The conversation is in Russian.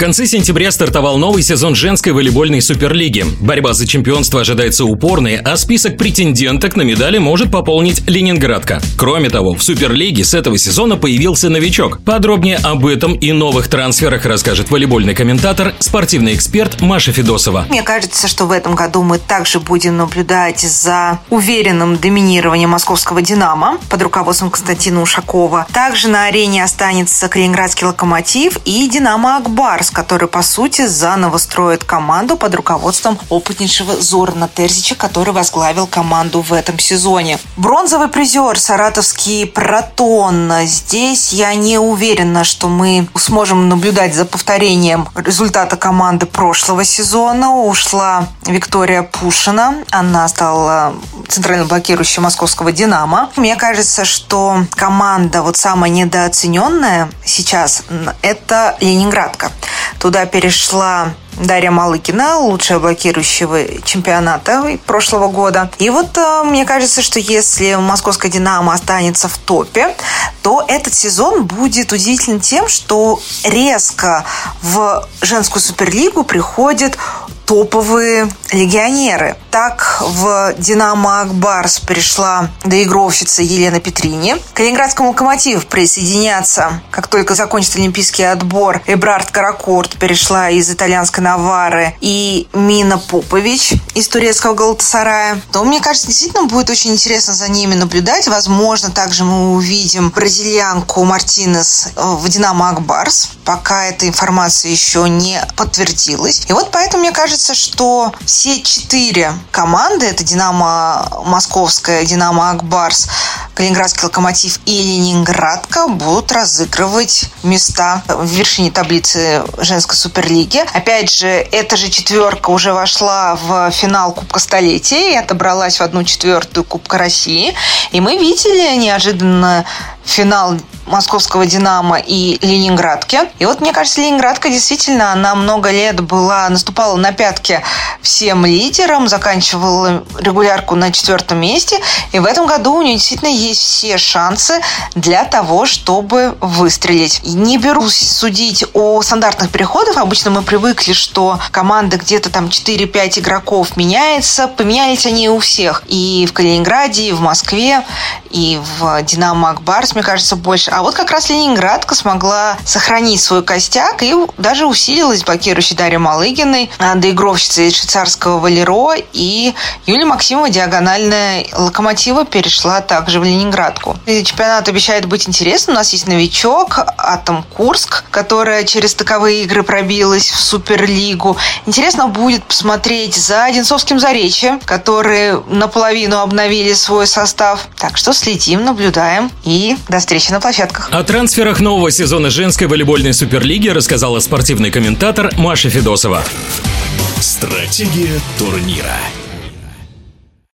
конце сентября стартовал новый сезон женской волейбольной суперлиги. Борьба за чемпионство ожидается упорной, а список претенденток на медали может пополнить Ленинградка. Кроме того, в суперлиге с этого сезона появился новичок. Подробнее об этом и новых трансферах расскажет волейбольный комментатор, спортивный эксперт Маша Федосова. Мне кажется, что в этом году мы также будем наблюдать за уверенным доминированием московского «Динамо» под руководством Константина Ушакова. Также на арене останется Калининградский «Локомотив» и «Динамо Акбарс», который, по сути, заново строит команду под руководством опытнейшего Зорна Терзича, который возглавил команду в этом сезоне. Бронзовый призер саратовский Протон. Здесь я не уверена, что мы сможем наблюдать за повторением результата команды прошлого сезона. Ушла Виктория Пушина. Она стала центрально блокирующей московского «Динамо». Мне кажется, что команда вот самая недооцененная сейчас – это Ленинградка. Туда перешла Дарья Малыкина, лучшая блокирующего чемпионата прошлого года. И вот э, мне кажется, что если московская «Динамо» останется в топе, то этот сезон будет удивительным тем, что резко в женскую суперлигу приходит топовые легионеры. Так в «Динамо Акбарс» пришла доигровщица Елена Петрини. К Калининградскому «Локомотив» присоединятся, как только закончится олимпийский отбор, Эбрард Каракорт перешла из итальянской Навары и Мина Попович из турецкого Галатасарая. То, мне кажется, действительно будет очень интересно за ними наблюдать. Возможно, также мы увидим бразильянку Мартинес в «Динамо Акбарс». Пока эта информация еще не подтвердилась. И вот поэтому, мне кажется, что все четыре команды, это «Динамо Московская», «Динамо Акбарс», Калининградский локомотив и Ленинградка будут разыгрывать места в вершине таблицы женской суперлиги. Опять же, эта же четверка уже вошла в финал Кубка Столетия и отобралась в одну четвертую Кубка России. И мы видели неожиданно финал московского «Динамо» и Ленинградки. И вот, мне кажется, Ленинградка действительно, она много лет была, наступала на пятки всем лидерам, заканчивала регулярку на четвертом месте. И в этом году у нее действительно есть все шансы для того, чтобы выстрелить. Не берусь судить о стандартных переходах. Обычно мы привыкли, что команда где-то там 4-5 игроков меняется. Поменялись они у всех. И в Калининграде, и в Москве, и в «Динамо Акбарс», мне кажется, больше. А вот как раз Ленинградка смогла сохранить свой костяк и даже усилилась блокирующей Дарья Малыгиной, доигровщица из швейцарского Валеро и Юлия Максимова, диагональная локомотива, перешла также в Ленинградку. И чемпионат обещает быть интересным. У нас есть новичок, Атом Курск, которая через таковые игры пробилась в Суперлигу. Интересно будет посмотреть за Одинцовским Заречьем, которые наполовину обновили свой состав. Так что следим, наблюдаем и до встречи на площадках. О трансферах нового сезона женской волейбольной суперлиги рассказала спортивный комментатор Маша Федосова. Стратегия турнира.